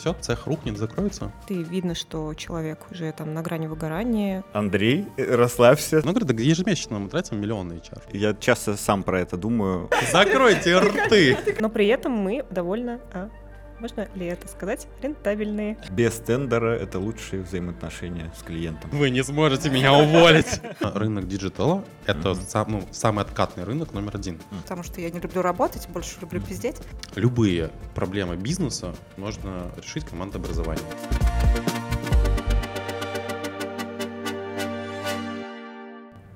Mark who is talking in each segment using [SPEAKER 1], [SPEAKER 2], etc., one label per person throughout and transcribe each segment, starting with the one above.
[SPEAKER 1] Все, цех рухнет, закроется.
[SPEAKER 2] Ты видно, что человек уже там на грани выгорания.
[SPEAKER 3] Андрей, э, расслабься.
[SPEAKER 1] Ну, говорит, да ежемесячно мы тратим миллион на HR.
[SPEAKER 3] Я часто сам про это думаю.
[SPEAKER 1] Закройте рты!
[SPEAKER 2] Но при этом мы довольно, а, можно ли это сказать, рентабельные.
[SPEAKER 3] Без тендера это лучшие взаимоотношения с клиентом.
[SPEAKER 1] Вы не сможете меня уволить. Рынок digital а — это ну, самый откатный рынок номер один.
[SPEAKER 4] Потому что я не люблю работать, больше люблю пиздеть.
[SPEAKER 1] Любые проблемы бизнеса можно решить командой образования.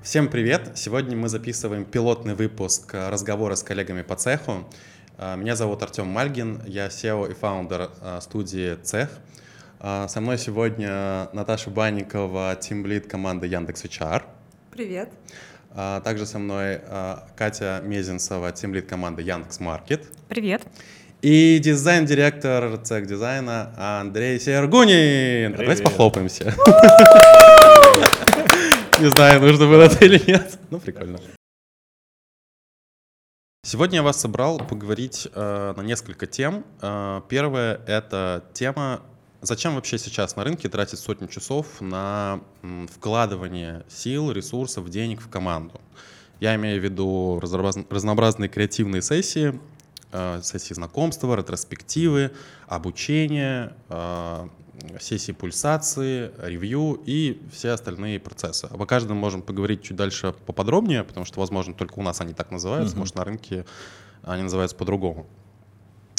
[SPEAKER 1] Всем привет! Сегодня мы записываем пилотный выпуск разговора с коллегами по цеху. Э, Меня зовут Артем Мальгин, я SEO и фаундер э, студии «Цех». Э, Со мной сегодня Наташа Банникова, тимлид команды Яндекс HR.
[SPEAKER 4] Привет.
[SPEAKER 1] А, Также со мной а, Катя Мезенцева, тимлид команды Яндекс Маркет.
[SPEAKER 2] Привет.
[SPEAKER 1] И дизайн-директор цех дизайна Андрей Сергунин.
[SPEAKER 3] Привет.
[SPEAKER 1] Давайте похлопаемся. Не знаю, нужно было это или нет. Ну, прикольно. Сегодня я вас собрал поговорить э, на несколько тем. Э, первое — это тема, зачем вообще сейчас на рынке тратить сотни часов на м, вкладывание сил, ресурсов, денег в команду. Я имею в виду разнообраз- разнообразные креативные сессии, э, сессии знакомства, ретроспективы, обучение, э, сессии пульсации, ревью и все остальные процессы. Обо каждом можем поговорить чуть дальше поподробнее, потому что, возможно, только у нас они так называются,
[SPEAKER 3] Мгм.
[SPEAKER 1] может, на рынке они называются по-другому.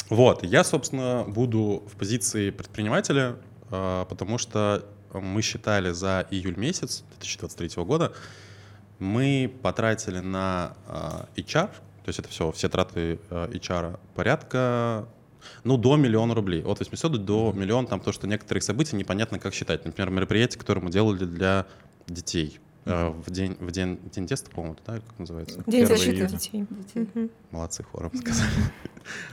[SPEAKER 1] Вот, я, собственно, буду в позиции предпринимателя, э, потому что мы считали за июль месяц 2023 года, мы потратили на э, HR, то есть это все, все траты э, HR, порядка, ну, до миллиона рублей. От 800 до миллиона, там то, что некоторые события непонятно, как считать. Например, мероприятие, которое мы делали для детей. э, В день, в день, день теста, по-моему, да, как называется?
[SPEAKER 2] День защиты
[SPEAKER 3] июня.
[SPEAKER 2] детей. Мгм.
[SPEAKER 1] Молодцы, хором сказали.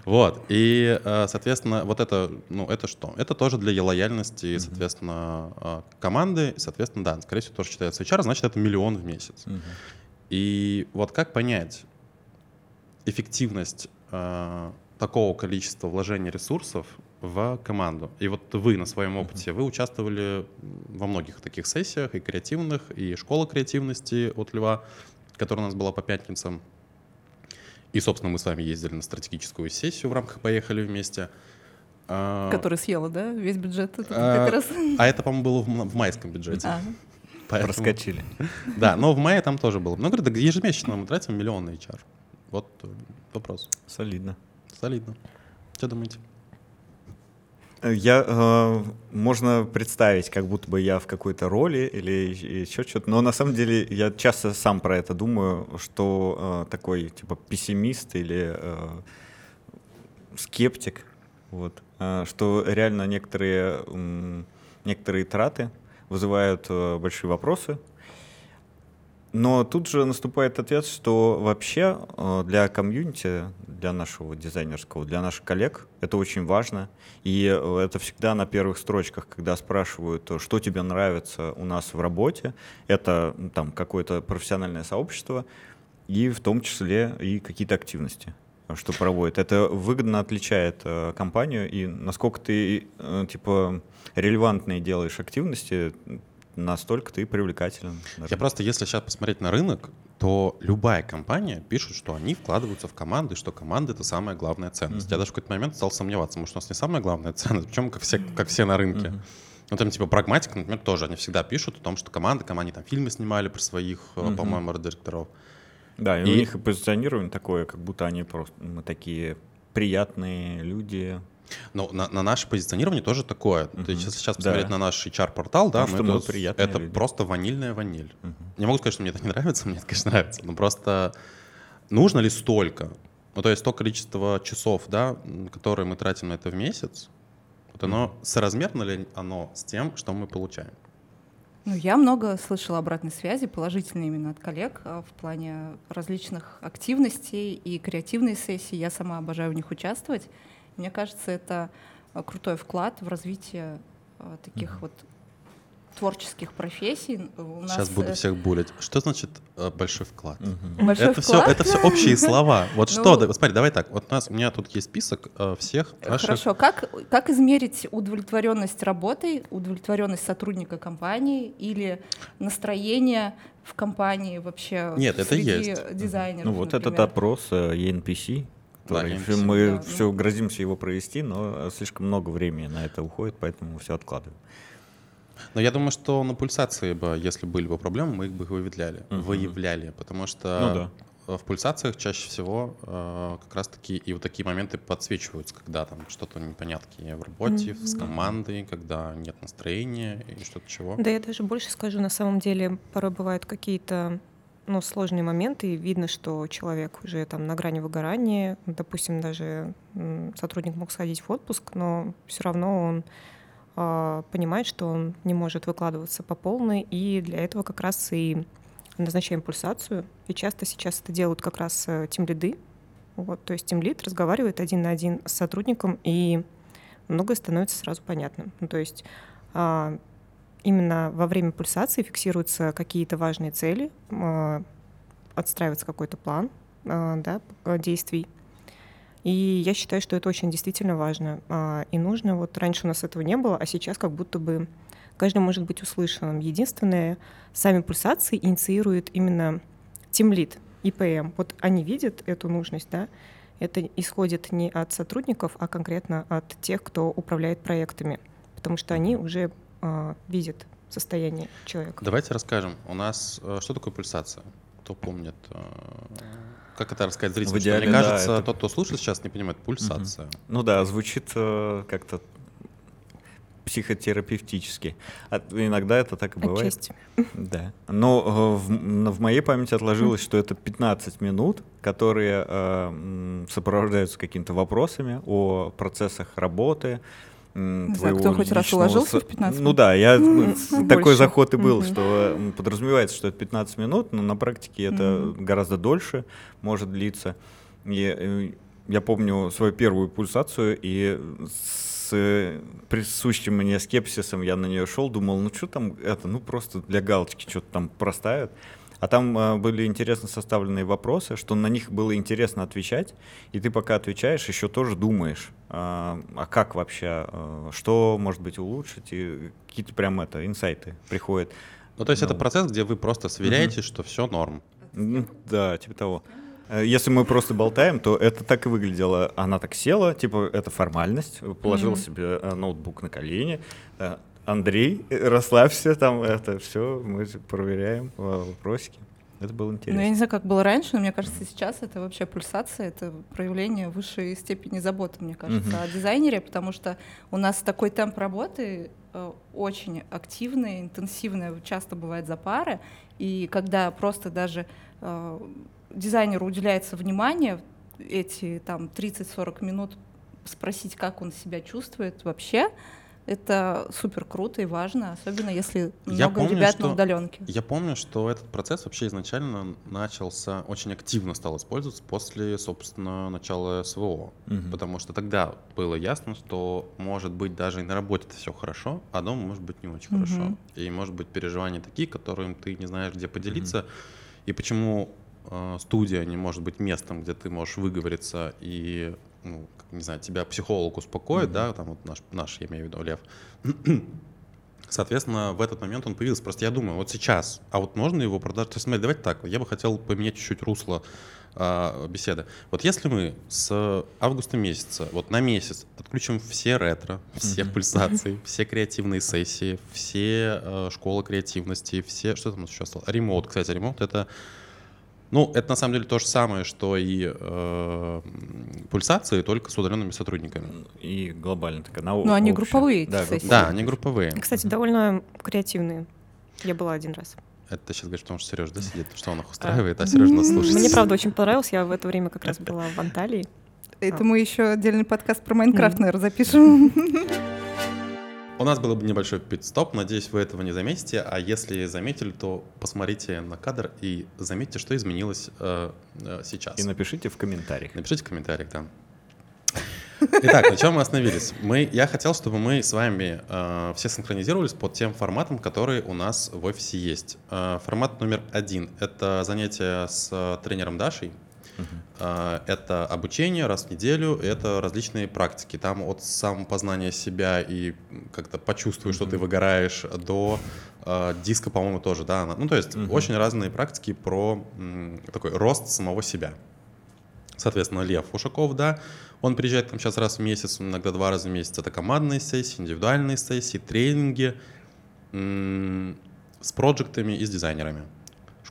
[SPEAKER 1] Вот, и, э, соответственно, вот это, ну, это что? Это тоже для лояльности, соответственно, э, команды, соответственно, да, скорее всего, тоже считается HR, значит, это миллион в месяц. И вот как понять эффективность такого количества вложения ресурсов в команду? И вот вы на своем опыте, вы участвовали во многих таких сессиях, и креативных, и школа креативности от Льва, которая у нас была по пятницам. И, собственно, мы с вами ездили на стратегическую сессию в рамках «Поехали вместе». А,
[SPEAKER 4] Который съела, да, весь бюджет? Это
[SPEAKER 1] А,
[SPEAKER 4] как раз...
[SPEAKER 1] а это, по-моему, было в, в майском бюджете.
[SPEAKER 4] А,
[SPEAKER 1] Поэтому-
[SPEAKER 3] Проскочили.
[SPEAKER 1] Да, но в мае там тоже было. Ну, говорю, да ежемесячно мы тратим миллион на HR. Вот вопрос.
[SPEAKER 3] Солидно.
[SPEAKER 1] Солидно. Что думаете?
[SPEAKER 3] Э, Я, э, можно представить, как будто бы я в какой-то роли или еще что-то, но на самом деле я часто сам про это думаю, что э, такой типа пессимист или э, скептик, вот, э, что реально некоторые, м, некоторые траты вызывают э, большие вопросы, но тут же наступает ответ, что вообще э, для комьюнити, для нашего дизайнерского, для наших коллег это очень важно. И э, это всегда на первых строчках, когда спрашивают, э, что тебе нравится у нас в работе, это там какое-то профессиональное сообщество, и в том числе и какие-то активности что проводит. Это выгодно отличает э, компанию, и насколько ты э, типа релевантные делаешь активности, настолько ты привлекателен. даже.
[SPEAKER 1] Я просто, если сейчас посмотреть на рынок, то любая компания пишет, что они вкладываются в команды, что команда — это самая главная ценность. Я даже в какой-то момент стал сомневаться, может, у нас не самая главная ценность, причем как все, как все на рынке.
[SPEAKER 3] Мгм.
[SPEAKER 1] Ну, там, типа, прагматика, например, тоже, они всегда пишут о том, что команда, команде там фильмы снимали про своих,
[SPEAKER 3] Мгм.
[SPEAKER 1] по-моему, арт-директоров.
[SPEAKER 3] Да, и,
[SPEAKER 1] И-
[SPEAKER 3] у них и позиционирование такое, как будто они просто мы такие приятные люди.
[SPEAKER 1] Но на, на наше позиционирование тоже такое. То есть, если сейчас
[SPEAKER 3] Да.
[SPEAKER 1] посмотреть на наш HR-портал, да, ну,
[SPEAKER 3] мы
[SPEAKER 1] это,
[SPEAKER 3] приятные
[SPEAKER 1] это
[SPEAKER 3] люди.
[SPEAKER 1] просто ванильная ваниль.
[SPEAKER 3] Мгм.
[SPEAKER 1] Не могу сказать, что мне это не нравится, мне это, конечно, нравится, но просто нужно ли столько? Ну, то есть то количество часов, да, которые мы тратим на это в месяц, вот оно соразмерно ли оно с тем, что мы получаем?
[SPEAKER 4] Ну, я много слышала обратной связи, положительной именно от коллег а, в плане различных активностей и креативной сессии. Я сама обожаю в них участвовать. Мне кажется, это а, крутой вклад в развитие а, таких вот творческих профессий. У нас,
[SPEAKER 1] Сейчас буду
[SPEAKER 4] э,
[SPEAKER 1] всех булить. Что значит э, большой вклад?
[SPEAKER 4] Большой
[SPEAKER 1] это все,
[SPEAKER 4] вклад.
[SPEAKER 1] это все общие слова. Вот
[SPEAKER 4] Ну-
[SPEAKER 1] что, да, смотри, давай так. Вот у нас, у меня тут есть список э, всех наших.
[SPEAKER 4] Хорошо, как, как измерить удовлетворенность работой, удовлетворенность сотрудника компании или настроение в компании вообще
[SPEAKER 1] Нет, это есть.
[SPEAKER 4] дизайнеров,
[SPEAKER 3] Ну вот этот опрос э, ENPC, который
[SPEAKER 1] ENPC,
[SPEAKER 3] мы
[SPEAKER 4] да,
[SPEAKER 3] все грозимся его провести, но слишком много времени на это уходит, поэтому все откладываем.
[SPEAKER 1] Но я думаю, что на пульсации бы, если были бы проблемы, мы их бы выявляли,
[SPEAKER 3] Мгм.
[SPEAKER 1] выявляли, потому
[SPEAKER 3] Ну
[SPEAKER 1] что э, в пульсациях чаще всего э, как раз-таки и вот такие моменты подсвечиваются, когда там что-то непонятки в работе, с
[SPEAKER 2] Мгм.
[SPEAKER 1] командой, когда нет настроения и что-то чего.
[SPEAKER 2] Да, я даже больше скажу, на самом деле порой бывают какие-то ну, сложные моменты, и видно, что человек уже там на грани выгорания, допустим, даже сотрудник мог сходить в отпуск, но все равно он а, понимает, что он не может выкладываться по полной, и для этого как раз и назначаем пульсацию. И часто сейчас это делают как раз тем лиды. Вот, то есть тем лид разговаривает один на один с сотрудником, и многое становится сразу понятным. Ну, то есть а, именно во время пульсации фиксируются какие-то важные цели, а, отстраивается какой-то план а, да, действий. И я считаю, что это очень действительно важно а, и нужно. Вот раньше у нас этого не было, а сейчас как будто бы каждый может быть услышанным. Единственное, сами пульсации инициирует именно тимлит, ИПМ. Вот они видят эту нужность, да, это исходит не от сотрудников, а конкретно от тех, кто управляет проектами, потому что они уже а, видят состояние человека.
[SPEAKER 1] Давайте расскажем. У нас э, что такое пульсация? Кто помнит? э, Как это рассказать зрителям?
[SPEAKER 3] В
[SPEAKER 1] Что, Мне
[SPEAKER 3] идеале, да,
[SPEAKER 1] кажется,
[SPEAKER 3] это-
[SPEAKER 1] тот, кто слушает сейчас, не понимает пульсация.
[SPEAKER 3] Ну да, звучит э, как-то психотерапевтически. А иногда это так и бывает.
[SPEAKER 2] Отчасти.
[SPEAKER 3] Да. Но э, в, в моей памяти отложилось, что это 15 минут, которые э, сопровождаются какими-то вопросами о процессах работы.
[SPEAKER 4] Не знаю,
[SPEAKER 3] твоего
[SPEAKER 4] кто хоть раз уложился в 15
[SPEAKER 3] Ну
[SPEAKER 4] минут?
[SPEAKER 3] да, я ну, такой заход и был, что подразумевается, что это 15 минут, но на практике это гораздо дольше может длиться. И, э, я помню свою первую пульсацию, и с присущим мне скепсисом я на нее шел, думал, ну что там это, ну просто для галочки что-то там проставят. А там э, были интересно составленные вопросы, что на них было интересно отвечать, и ты пока отвечаешь, еще тоже думаешь, а, а как вообще, э, что может быть улучшить, и какие-то прям это инсайты приходят.
[SPEAKER 1] Ну, то есть это
[SPEAKER 3] Ну.
[SPEAKER 1] процесс, где вы просто сверяетесь, что все норм.
[SPEAKER 3] Ну, Да, типа того. Э, Если мы просто болтаем, то это так и выглядело. Она так села, типа это формальность, положил
[SPEAKER 4] Мгм.
[SPEAKER 3] себе э, ноутбук на колени. Андрей, э, расслабься, там это все, мы проверяем вопросики. Это было
[SPEAKER 4] Ну, я
[SPEAKER 3] интересно.
[SPEAKER 4] не знаю, как было раньше, но мне кажется, сейчас это вообще пульсация, это проявление высшей степени заботы, мне кажется,
[SPEAKER 3] Мгм.
[SPEAKER 4] о дизайнере, потому что у нас такой темп работы э, очень активный, интенсивный, часто бывает за пары, и когда просто даже э, дизайнеру уделяется внимание, эти там 30-40 минут спросить, как он себя чувствует вообще, это супер круто и важно, особенно если
[SPEAKER 1] Я
[SPEAKER 4] много
[SPEAKER 1] помню,
[SPEAKER 4] ребят
[SPEAKER 1] что-
[SPEAKER 4] на удаленке.
[SPEAKER 1] Я помню, что этот процесс вообще изначально начался, очень активно стал использоваться после, собственно, начала СВО.
[SPEAKER 3] Мгм.
[SPEAKER 1] Потому что тогда было ясно, что может быть даже и на работе все хорошо, а дома может быть не очень
[SPEAKER 4] Мгм.
[SPEAKER 1] хорошо. И может быть переживания такие, которым ты не знаешь, где поделиться. И почему э, студия не может быть местом, где ты можешь выговориться и, ну, не знаю, тебя психолог успокоит,
[SPEAKER 3] Мгм.
[SPEAKER 1] да, там вот наш, наш, я имею в виду, Лев. Соответственно, в этот момент он появился. Просто я думаю, вот сейчас, а вот можно его продать? То есть, смотри, давайте так, я бы хотел поменять чуть-чуть русло а, беседы. Вот если мы с августа месяца, вот на месяц отключим все ретро, все
[SPEAKER 3] Мгм.
[SPEAKER 1] пульсации, все креативные сессии, все э, школы креативности, все, что там еще осталось? Ремонт, кстати, ремонт это ну, это на самом деле то же самое, что и э, пульсации, только с удаленными сотрудниками.
[SPEAKER 3] И глобально такая на
[SPEAKER 4] Ну, они
[SPEAKER 3] общее.
[SPEAKER 4] групповые эти
[SPEAKER 3] Да,
[SPEAKER 4] сессии.
[SPEAKER 1] Да, они групповые.
[SPEAKER 2] Кстати, довольно креативные. Я была один раз.
[SPEAKER 1] Это ты сейчас говоришь, потому что Сереж, да, сидит, что он их устраивает, а Сереж нас слушает.
[SPEAKER 2] Мне, правда, очень понравилось. Я в это время как раз была в Анталии.
[SPEAKER 4] Это мы еще отдельный подкаст про Майнкрафт,
[SPEAKER 2] Мгм.
[SPEAKER 4] наверное, запишем.
[SPEAKER 1] У нас был бы небольшой пит-стоп, надеюсь, вы этого не заметите, а если заметили, то посмотрите на кадр и заметьте, что изменилось э, э, сейчас.
[SPEAKER 3] И напишите в комментариях.
[SPEAKER 1] Напишите в комментариях, да. Итак, на чем мы остановились? Мы, я хотел, чтобы мы с вами э, все синхронизировались под тем форматом, который у нас в офисе есть. Э, формат номер один — это занятие с э, тренером Дашей. Э, это обучение раз в неделю, это различные практики. Там от самопознания себя и как-то почувствуешь, что ты выгораешь, до э, диска, по-моему, тоже, да. Ну, то есть очень разные практики про м, такой рост самого себя. Соответственно, Лев Ушаков, да, он приезжает там сейчас раз в месяц, иногда два раза в месяц. Это командные сессии, индивидуальные сессии, тренинги м, с проектами и с дизайнерами.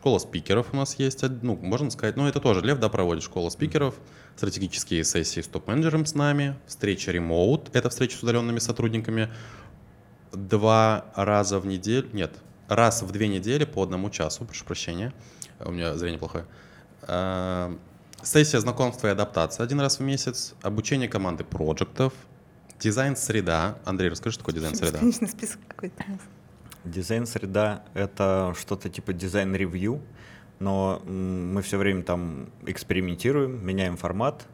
[SPEAKER 1] Школа спикеров у нас есть, ну, можно сказать, ну, это тоже Лев, да, проводит школа спикеров, стратегические сессии с топ-менеджером с нами, встреча ремоут, это встреча с удаленными сотрудниками, два раза в неделю, нет, раз в две недели по одному часу, прошу прощения, у меня зрение плохое. А, Сессия знакомства и адаптация один раз в месяц, обучение команды проектов, дизайн-среда. Андрей, расскажи, что такое дизайн-среда?
[SPEAKER 4] Бесконечный список какой-то.
[SPEAKER 3] Дизайн-среда — это что-то типа дизайн-ревью, но мы все время там экспериментируем, меняем формат,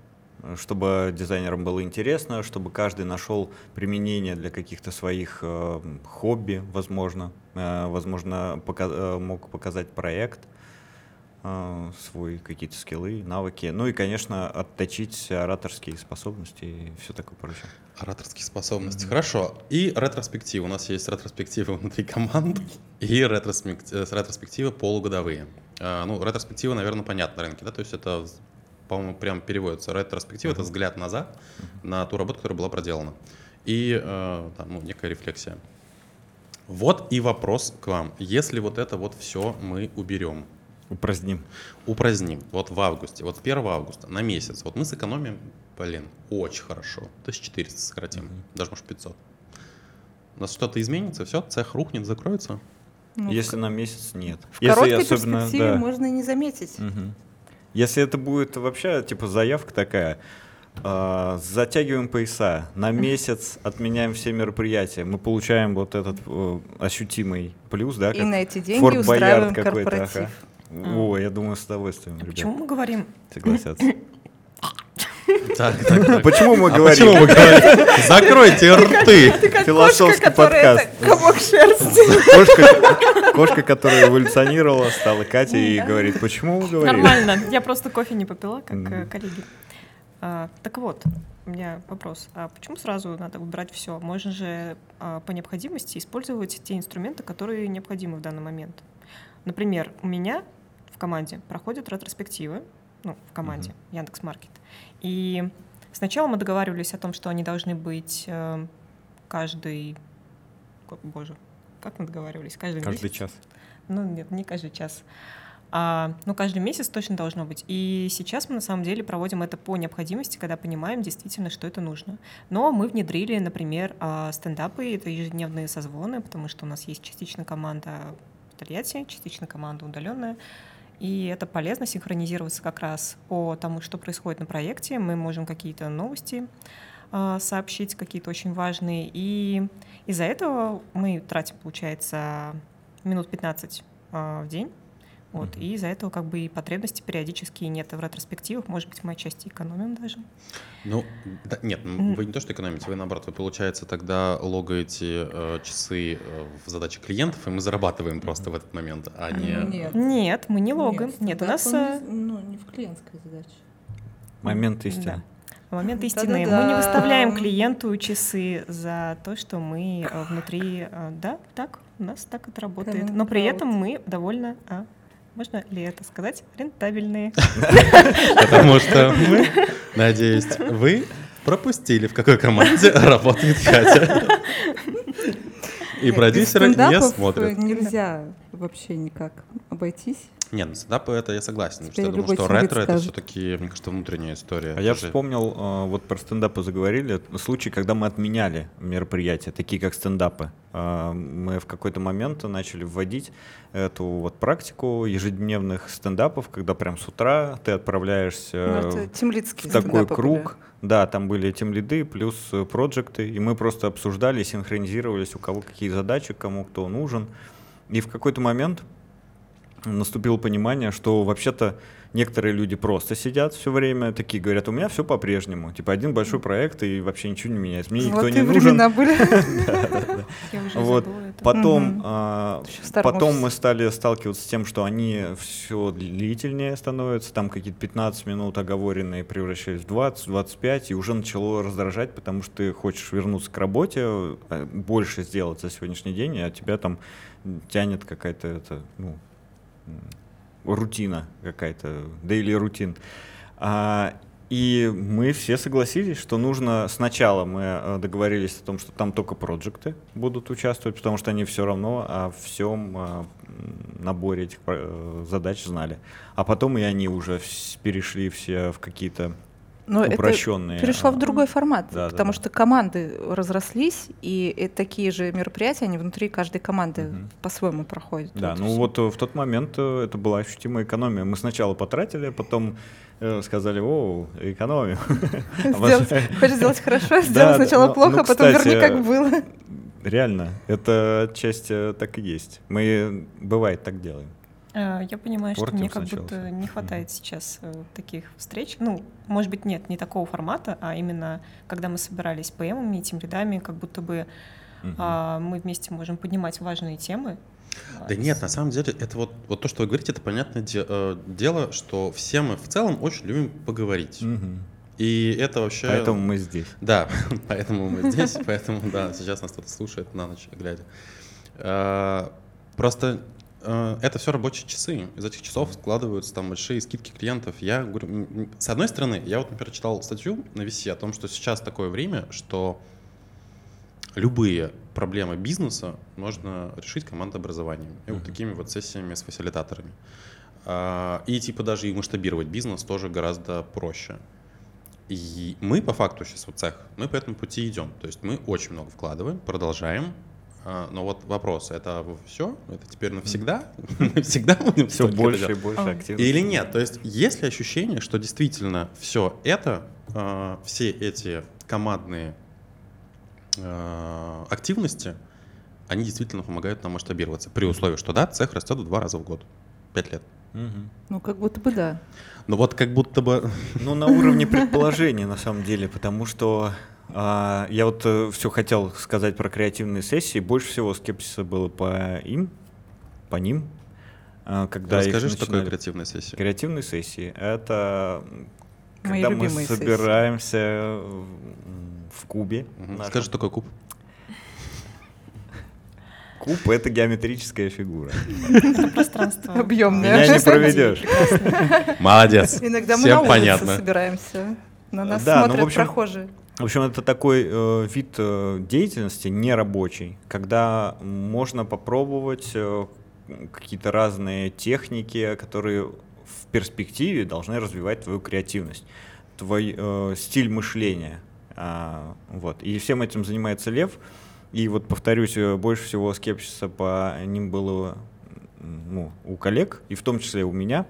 [SPEAKER 3] чтобы дизайнерам было интересно, чтобы каждый нашел применение для каких-то своих э, хобби, возможно, Э, возможно, пока- э, мог показать проект, свой какие-то скиллы, навыки, ну и, конечно, отточить ораторские способности и все такое прочее.
[SPEAKER 1] Ораторские способности. Хорошо. И ретроспективы. У нас есть ретроспективы внутри команд и э, ретроспективы полугодовые. А, Ну, ретроспектива, наверное, понятна на рынке, да, то есть это, по-моему, прям переводится. Ретроспектива — это взгляд назад на ту работу, которая была проделана. И э, там, ну, некая рефлексия. Вот и вопрос к вам. Если вот это вот все мы уберем,
[SPEAKER 3] Упраздним.
[SPEAKER 1] упраздним, вот в августе, вот с 1 августа на месяц, вот мы сэкономим, блин, очень хорошо, 1400 сократим, даже может 500. У нас что-то изменится, все, цех рухнет, закроется.
[SPEAKER 4] Ну,
[SPEAKER 3] Если на месяц нет.
[SPEAKER 4] в
[SPEAKER 3] Если
[SPEAKER 4] короткой
[SPEAKER 3] особенно,
[SPEAKER 4] перспективе
[SPEAKER 3] да.
[SPEAKER 4] можно и не заметить.
[SPEAKER 3] Мгм. Если это будет вообще типа заявка такая, а, затягиваем пояса, на месяц отменяем все мероприятия, мы получаем вот этот э, ощутимый плюс, да,
[SPEAKER 4] И на эти деньги
[SPEAKER 3] Форт
[SPEAKER 4] устраиваем
[SPEAKER 3] Боярд какой-то, ага. О, я думаю, с удовольствием,
[SPEAKER 2] Почему
[SPEAKER 3] ребят,
[SPEAKER 2] мы говорим?
[SPEAKER 3] согласятся.
[SPEAKER 1] Так, так, так.
[SPEAKER 3] Почему мы
[SPEAKER 1] А
[SPEAKER 3] говорим?
[SPEAKER 1] почему вы говорите? Закройте рты!
[SPEAKER 3] Философский подкаст.
[SPEAKER 4] комок шерсти.
[SPEAKER 3] Кошка, кошка, которая эволюционировала, стала Катей и говорит, почему вы говорите?
[SPEAKER 2] Нормально. Я просто кофе не попила, как
[SPEAKER 3] Мгм.
[SPEAKER 2] коллеги. А, так вот, у меня вопрос. А почему сразу надо убирать все? Можно же а, по необходимости использовать те инструменты, которые необходимы в данный момент. Например, у меня в команде проходят ретроспективы, ну, в команде Яндекс.Маркет. И сначала мы договаривались о том, что они должны быть э, каждый... Боже, как мы договаривались? Каждый,
[SPEAKER 3] Каждый
[SPEAKER 2] месяц?
[SPEAKER 3] час.
[SPEAKER 2] Ну, нет, не каждый час. А, ну, каждый месяц точно должно быть. И сейчас мы на самом деле проводим это по необходимости, когда понимаем действительно, что это нужно. Но мы внедрили, например, а, стендапы, это ежедневные созвоны, потому что у нас есть частично команда в Тольятти, частично команда удаленная. И это полезно синхронизироваться как раз по тому, что происходит на проекте. Мы можем какие-то новости а, сообщить, какие-то очень важные. И из-за этого мы тратим, получается, минут 15 а, в день. Вот, и из-за этого как бы и потребности периодически нет в ретроспективах. Может быть, мы отчасти экономим даже.
[SPEAKER 1] Ну, да, нет,
[SPEAKER 2] Мгм.
[SPEAKER 1] вы не то, что экономите, вы наоборот, вы, получается, тогда логаете э, часы э, в задачи клиентов, и мы зарабатываем просто в этот момент, а не...
[SPEAKER 4] Нет.
[SPEAKER 2] Нет, мы не логаем. Нет, у нас э,
[SPEAKER 4] он не- ну, не в клиентской задаче.
[SPEAKER 3] Момент
[SPEAKER 2] Да.
[SPEAKER 3] истины.
[SPEAKER 2] момент
[SPEAKER 4] Да-да-да.
[SPEAKER 2] истины. Мы не выставляем клиенту часы за то, что мы э, внутри... э, Да, так, у нас так это работает. Но при этом мы довольно... можно ли это сказать? Рентабельные.
[SPEAKER 1] Потому что мы, надеюсь, вы пропустили, в какой команде работает Катя. И продюсеры не смотрят.
[SPEAKER 4] Нельзя вообще никак обойтись.
[SPEAKER 1] Нет, ну стендапы это я согласен. потому что я думаю, что ретро это все-таки, мне кажется, внутренняя история.
[SPEAKER 3] А я
[SPEAKER 1] же-
[SPEAKER 3] вспомнил, э, вот про стендапы заговорили, случай, когда мы отменяли мероприятия, такие как стендапы. Э, Мы в какой-то момент начали вводить эту вот практику ежедневных стендапов, когда прям с утра ты отправляешься
[SPEAKER 4] Ну, это
[SPEAKER 3] в такой
[SPEAKER 4] стендапы
[SPEAKER 3] круг.
[SPEAKER 4] были.
[SPEAKER 3] Да, там были тем лиды плюс э, проекты, и мы просто обсуждали, синхронизировались, у кого какие задачи, кому кто нужен. И в какой-то момент наступило понимание, что вообще-то некоторые люди просто сидят все время, такие говорят, у меня все по-прежнему. Типа один большой проект, и вообще ничего не меняется. Мне никто не нужен. Вот. Потом, а, потом мы стали сталкиваться с тем, что они все длительнее становятся, там какие-то 15 минут оговоренные превращались в 20-25, и уже начало раздражать, потому что ты хочешь вернуться к работе, э, больше сделать за сегодняшний день, а тебя там тянет какая-то это, ну, рутина какая-то, daily рутин. А, и мы все согласились, что нужно сначала мы э, договорились о том, что там только проекты будут участвовать, потому что они все равно о всем э, наборе этих э, задач знали. А потом и они уже перешли все в какие-то
[SPEAKER 4] Но это
[SPEAKER 3] упрощенные.
[SPEAKER 4] перешло в
[SPEAKER 3] а,
[SPEAKER 4] другой формат,
[SPEAKER 3] да,
[SPEAKER 4] потому
[SPEAKER 3] да.
[SPEAKER 4] что команды разрослись, и такие же мероприятия, они внутри каждой команды
[SPEAKER 3] Мгм.
[SPEAKER 4] по-своему проходят.
[SPEAKER 3] Да,
[SPEAKER 4] Вот
[SPEAKER 3] ну
[SPEAKER 4] всё.
[SPEAKER 3] вот э, в тот момент э, это была ощутимая экономия. Мы сначала потратили, потом э, сказали, о, экономим.
[SPEAKER 4] Хочешь сделать хорошо, сделай сначала
[SPEAKER 3] ну-
[SPEAKER 4] плохо,
[SPEAKER 3] ну,
[SPEAKER 4] потом верни, как было.
[SPEAKER 3] Реально, это часть так и есть. Мы, бывает, так делаем.
[SPEAKER 2] Э, Я понимаю, что
[SPEAKER 3] Портим
[SPEAKER 2] мне как
[SPEAKER 3] сначала
[SPEAKER 2] будто не хватает сейчас э, таких встреч. Ну, может быть, нет, не такого формата, а именно, когда мы собирались ПМами, тем рядами, как будто бы
[SPEAKER 3] Мгм.
[SPEAKER 2] а, мы вместе можем поднимать важные темы.
[SPEAKER 1] Да нет, на самом деле, это вот, вот то, что вы говорите, это понятное де- э, дело, что все мы в целом очень любим поговорить.
[SPEAKER 3] Мгм.
[SPEAKER 1] И это вообще...
[SPEAKER 3] Поэтому мы здесь.
[SPEAKER 1] Да, поэтому мы здесь, поэтому, да, сейчас нас кто-то слушает на ночь глядя. А, Просто это все рабочие часы. Из этих часов складываются там большие скидки клиентов. Я говорю, с одной стороны, я вот, например, читал статью на VC о том, что сейчас такое время, что любые проблемы бизнеса можно решить командообразованием. И вот такими вот сессиями с фасилитаторами. А, И типа даже и масштабировать бизнес тоже гораздо проще. И мы по факту сейчас вот цех, мы по этому пути идем. То есть мы очень много вкладываем, продолжаем. А, Но вот вопрос, это все? Это теперь навсегда? Мы всегда будем
[SPEAKER 3] Все больше и больше
[SPEAKER 4] А.
[SPEAKER 3] активности.
[SPEAKER 1] Или нет? То есть есть ли ощущение, что действительно все это, а, все эти командные активности, они действительно помогают нам масштабироваться? При условии, что да, цех растет в два раза в год. Пять лет.
[SPEAKER 4] Ну, как будто бы да.
[SPEAKER 1] Но вот как будто бы...
[SPEAKER 3] Ну, на уровне предположений, на самом деле, потому что а, я вот все хотел сказать про креативные сессии. Больше всего скепсиса было по им, по ним, а, когда их
[SPEAKER 1] Расскажи, что такое креативная сессия.
[SPEAKER 3] Креативные сессии — это
[SPEAKER 4] Мои
[SPEAKER 3] когда мы
[SPEAKER 4] любимые сессии.
[SPEAKER 3] собираемся в кубе. Нашем.
[SPEAKER 1] Скажи, что такое куб.
[SPEAKER 3] Куб — это геометрическая фигура.
[SPEAKER 2] Это пространство.
[SPEAKER 4] Объемное.
[SPEAKER 3] Меня не проведешь.
[SPEAKER 1] Молодец.
[SPEAKER 4] Иногда мы
[SPEAKER 1] Всем
[SPEAKER 4] на улице
[SPEAKER 1] понятно.
[SPEAKER 4] собираемся. На нас
[SPEAKER 3] Да, ну,
[SPEAKER 4] смотрят
[SPEAKER 3] в общем,
[SPEAKER 4] прохожие.
[SPEAKER 3] В общем, это такой э, вид э, деятельности нерабочий, когда можно попробовать э, какие-то разные техники, которые в перспективе должны развивать твою креативность, твой э, стиль мышления. А, вот. И всем этим занимается Лев. И вот, повторюсь, э, больше всего скепсиса по ним было ну, у коллег, и в том числе у меня,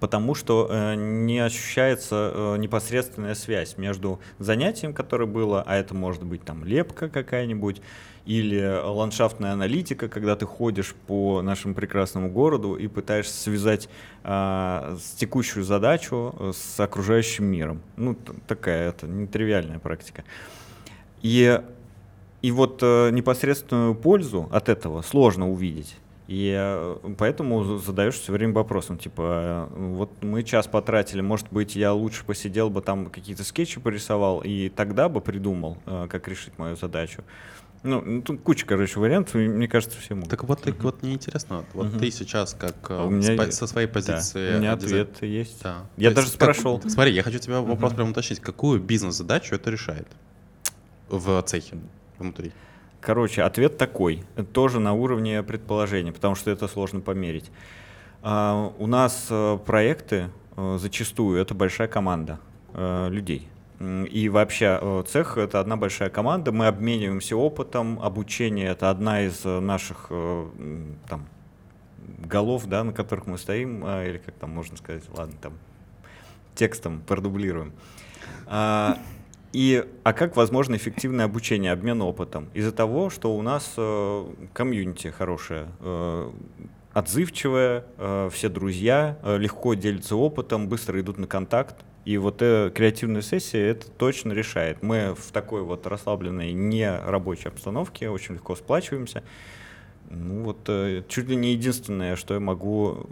[SPEAKER 3] потому что э, не ощущается э, непосредственная связь между занятием, которое было, а это может быть там лепка какая-нибудь, или ландшафтная аналитика, когда ты ходишь по нашему прекрасному городу и пытаешься связать а, с текущую задачу э, с окружающим миром. Ну, такая это нетривиальная практика. И, и вот э, непосредственную пользу от этого сложно увидеть. И э, поэтому задаешь все время вопросом, типа, э, вот мы час потратили, может быть, я лучше посидел бы там какие-то скетчи порисовал, и тогда бы придумал, э, как решить мою задачу. Ну, тут куча, короче, вариантов, и мне кажется, все могут.
[SPEAKER 1] Так вот, так вот мне интересно, вот
[SPEAKER 3] Мгм.
[SPEAKER 1] ты сейчас как
[SPEAKER 3] А у меня
[SPEAKER 1] с по-
[SPEAKER 3] есть-
[SPEAKER 1] со своей
[SPEAKER 3] Да,
[SPEAKER 1] позиции...
[SPEAKER 3] у меня
[SPEAKER 1] дизайн-
[SPEAKER 3] ответ есть.
[SPEAKER 1] Да.
[SPEAKER 3] Я
[SPEAKER 1] То
[SPEAKER 3] даже
[SPEAKER 1] есть как-
[SPEAKER 3] спрашивал.
[SPEAKER 1] Смотри, я хочу тебя вопрос прямо уточнить. Какую бизнес-задачу это решает в цехе внутри?
[SPEAKER 3] Короче, ответ такой, тоже на уровне предположения, потому что это сложно померить. А, у нас э, проекты э, зачастую это большая команда э, людей. И вообще цех это одна большая команда, мы обмениваемся опытом, обучение это одна из наших там голов, да, на которых мы стоим, а, или как там можно сказать, ладно, там текстом продублируем. И, а как возможно эффективное обучение, обмен опытом? Из-за того, что у нас э, комьюнити хорошее, э, отзывчивая, э, все друзья, э, легко делятся опытом, быстро идут на контакт. И вот э, креативная сессия это точно решает. Мы в такой вот расслабленной, не рабочей обстановке очень легко сплачиваемся. Ну вот э, чуть ли не единственное, что я могу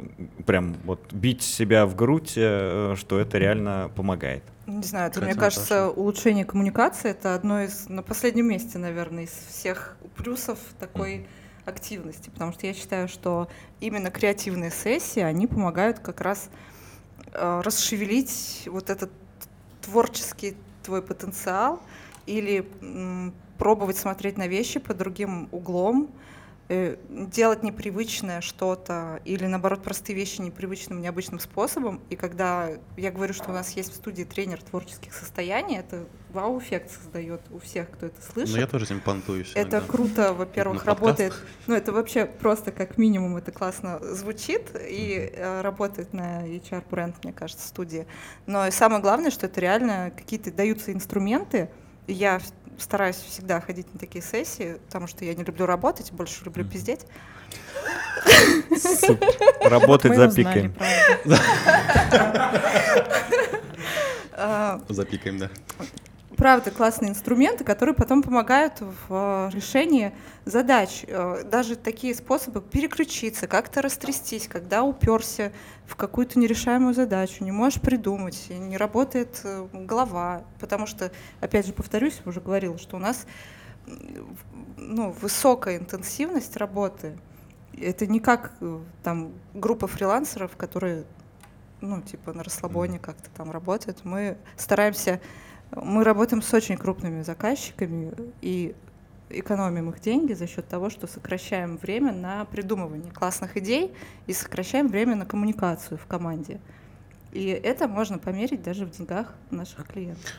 [SPEAKER 3] прям вот бить себя в грудь, э, что это реально помогает.
[SPEAKER 4] Не знаю, это, мне кажется,
[SPEAKER 1] Наташа.
[SPEAKER 4] улучшение коммуникации это одно из на последнем месте, наверное, из всех плюсов такой активности, потому что я считаю, что именно креативные сессии, они помогают как раз э, расшевелить вот этот творческий твой потенциал или м, пробовать смотреть на вещи под другим углом, делать непривычное что-то или наоборот простые вещи непривычным, необычным способом. И когда я говорю, что у нас есть в студии тренер творческих состояний, это вау-эффект создает у всех, кто это слышит.
[SPEAKER 1] Ну, я тоже этим понтуюсь.
[SPEAKER 4] Это
[SPEAKER 1] иногда.
[SPEAKER 4] круто, во-первых, работает. Ну, это вообще просто как минимум это классно звучит и э, работает на HR-бренд, мне кажется, студии. Но самое главное, что это реально какие-то даются инструменты. Я стараюсь всегда ходить на такие сессии, потому что я не люблю работать, больше люблю пиздеть.
[SPEAKER 3] Супер. Работать
[SPEAKER 2] Мы
[SPEAKER 3] за
[SPEAKER 2] узнали,
[SPEAKER 3] пикой.
[SPEAKER 2] правда.
[SPEAKER 4] А,
[SPEAKER 1] Запикаем, да.
[SPEAKER 4] Правда классные инструменты, которые потом помогают в э, решении задач. Э, Даже такие способы переключиться, как-то растрястись, когда уперся в какую-то нерешаемую задачу, не можешь придумать, не работает э, голова. Потому что, опять же, повторюсь, уже говорила, что у нас ну, высокая интенсивность работы. Это не как там группа фрилансеров, которые ну, типа на расслабоне как-то там работают. Мы стараемся мы работаем с очень крупными заказчиками и экономим их деньги за счет того, что сокращаем время на придумывание классных идей и сокращаем время на коммуникацию в команде. И это можно померить даже в деньгах наших клиентов.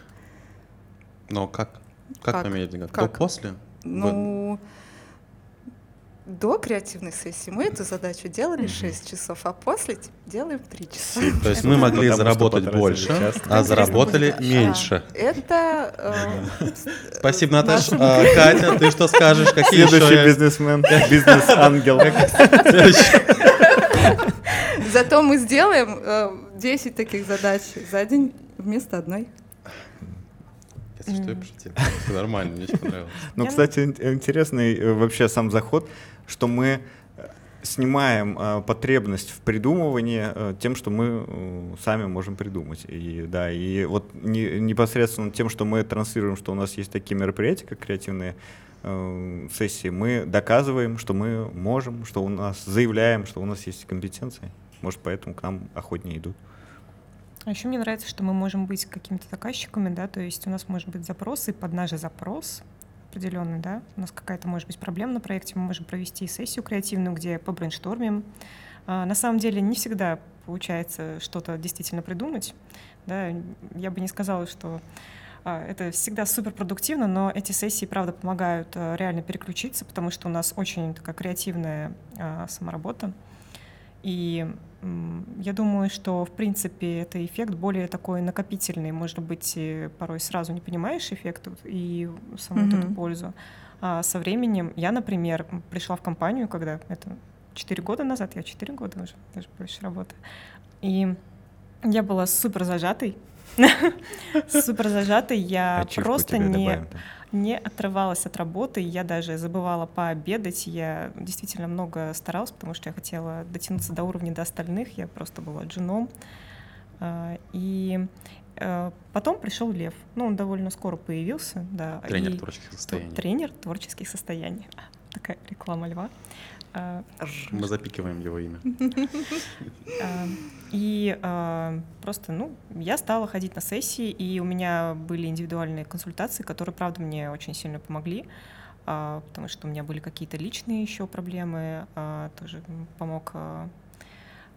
[SPEAKER 1] Но как? Как,
[SPEAKER 4] Как?
[SPEAKER 1] померить деньги? До
[SPEAKER 4] Как?
[SPEAKER 1] после? Вы-
[SPEAKER 4] Ну, до креативной сессии мы эту задачу делали 6 часов, а после делаем 3 часа.
[SPEAKER 1] То есть мы могли заработать больше, а заработали меньше.
[SPEAKER 4] А, Это... э,
[SPEAKER 1] Спасибо, Наташа. А, Катя, ты что скажешь? Какие
[SPEAKER 3] Следующий бизнесмен, бизнес-ангел.
[SPEAKER 4] Зато мы сделаем э, 10 таких задач за день вместо одной.
[SPEAKER 1] Если что, я пошутил. Всё Нормально, мне понравилось.
[SPEAKER 3] Ну, кстати, ин- интересный э, вообще сам заход, что мы э, снимаем э, потребность в придумывании э, тем, что мы э, сами можем придумать. И да, и вот не- непосредственно тем, что мы транслируем, что у нас есть такие мероприятия, как креативные э, сессии, мы доказываем, что мы можем, что у нас заявляем, что у нас есть компетенции. Может, поэтому к нам охотнее идут.
[SPEAKER 2] А еще мне нравится, что мы можем быть какими-то заказчиками, да, то есть у нас может быть запрос, и под наш запрос определенный, да, у нас какая-то может быть проблема на проекте, мы можем провести сессию креативную, где побрейнштормим. А, на самом деле не всегда получается что-то действительно придумать, да, я бы не сказала, что а, это всегда супер продуктивно, но эти сессии, правда, помогают а, реально переключиться, потому что у нас очень такая креативная а, саморабота. И я думаю, что, в принципе, это эффект более такой накопительный. Может быть, порой сразу не понимаешь эффект и саму вот эту пользу. А со временем я, например, пришла в компанию, когда это 4 года назад, я 4 года уже, даже больше работаю. И я была супер зажатой. Супер зажатой. Я просто не
[SPEAKER 3] добавим, да.
[SPEAKER 2] Не отрывалась от работы, я даже забывала пообедать, я действительно много старалась, потому что я хотела дотянуться до уровня до остальных, я просто была джуном. А, И э, потом пришел Лев. Ну, он довольно скоро появился, да.
[SPEAKER 1] Тренер
[SPEAKER 2] и-
[SPEAKER 1] творческих состояний.
[SPEAKER 2] Тренер творческих состояний. Такая реклама льва. А,
[SPEAKER 1] Мы запикиваем его имя.
[SPEAKER 2] А, И а, просто, ну, я стала ходить на сессии, и у меня были индивидуальные консультации, которые, правда, мне очень сильно помогли, потому что у меня были какие-то личные еще проблемы, тоже помог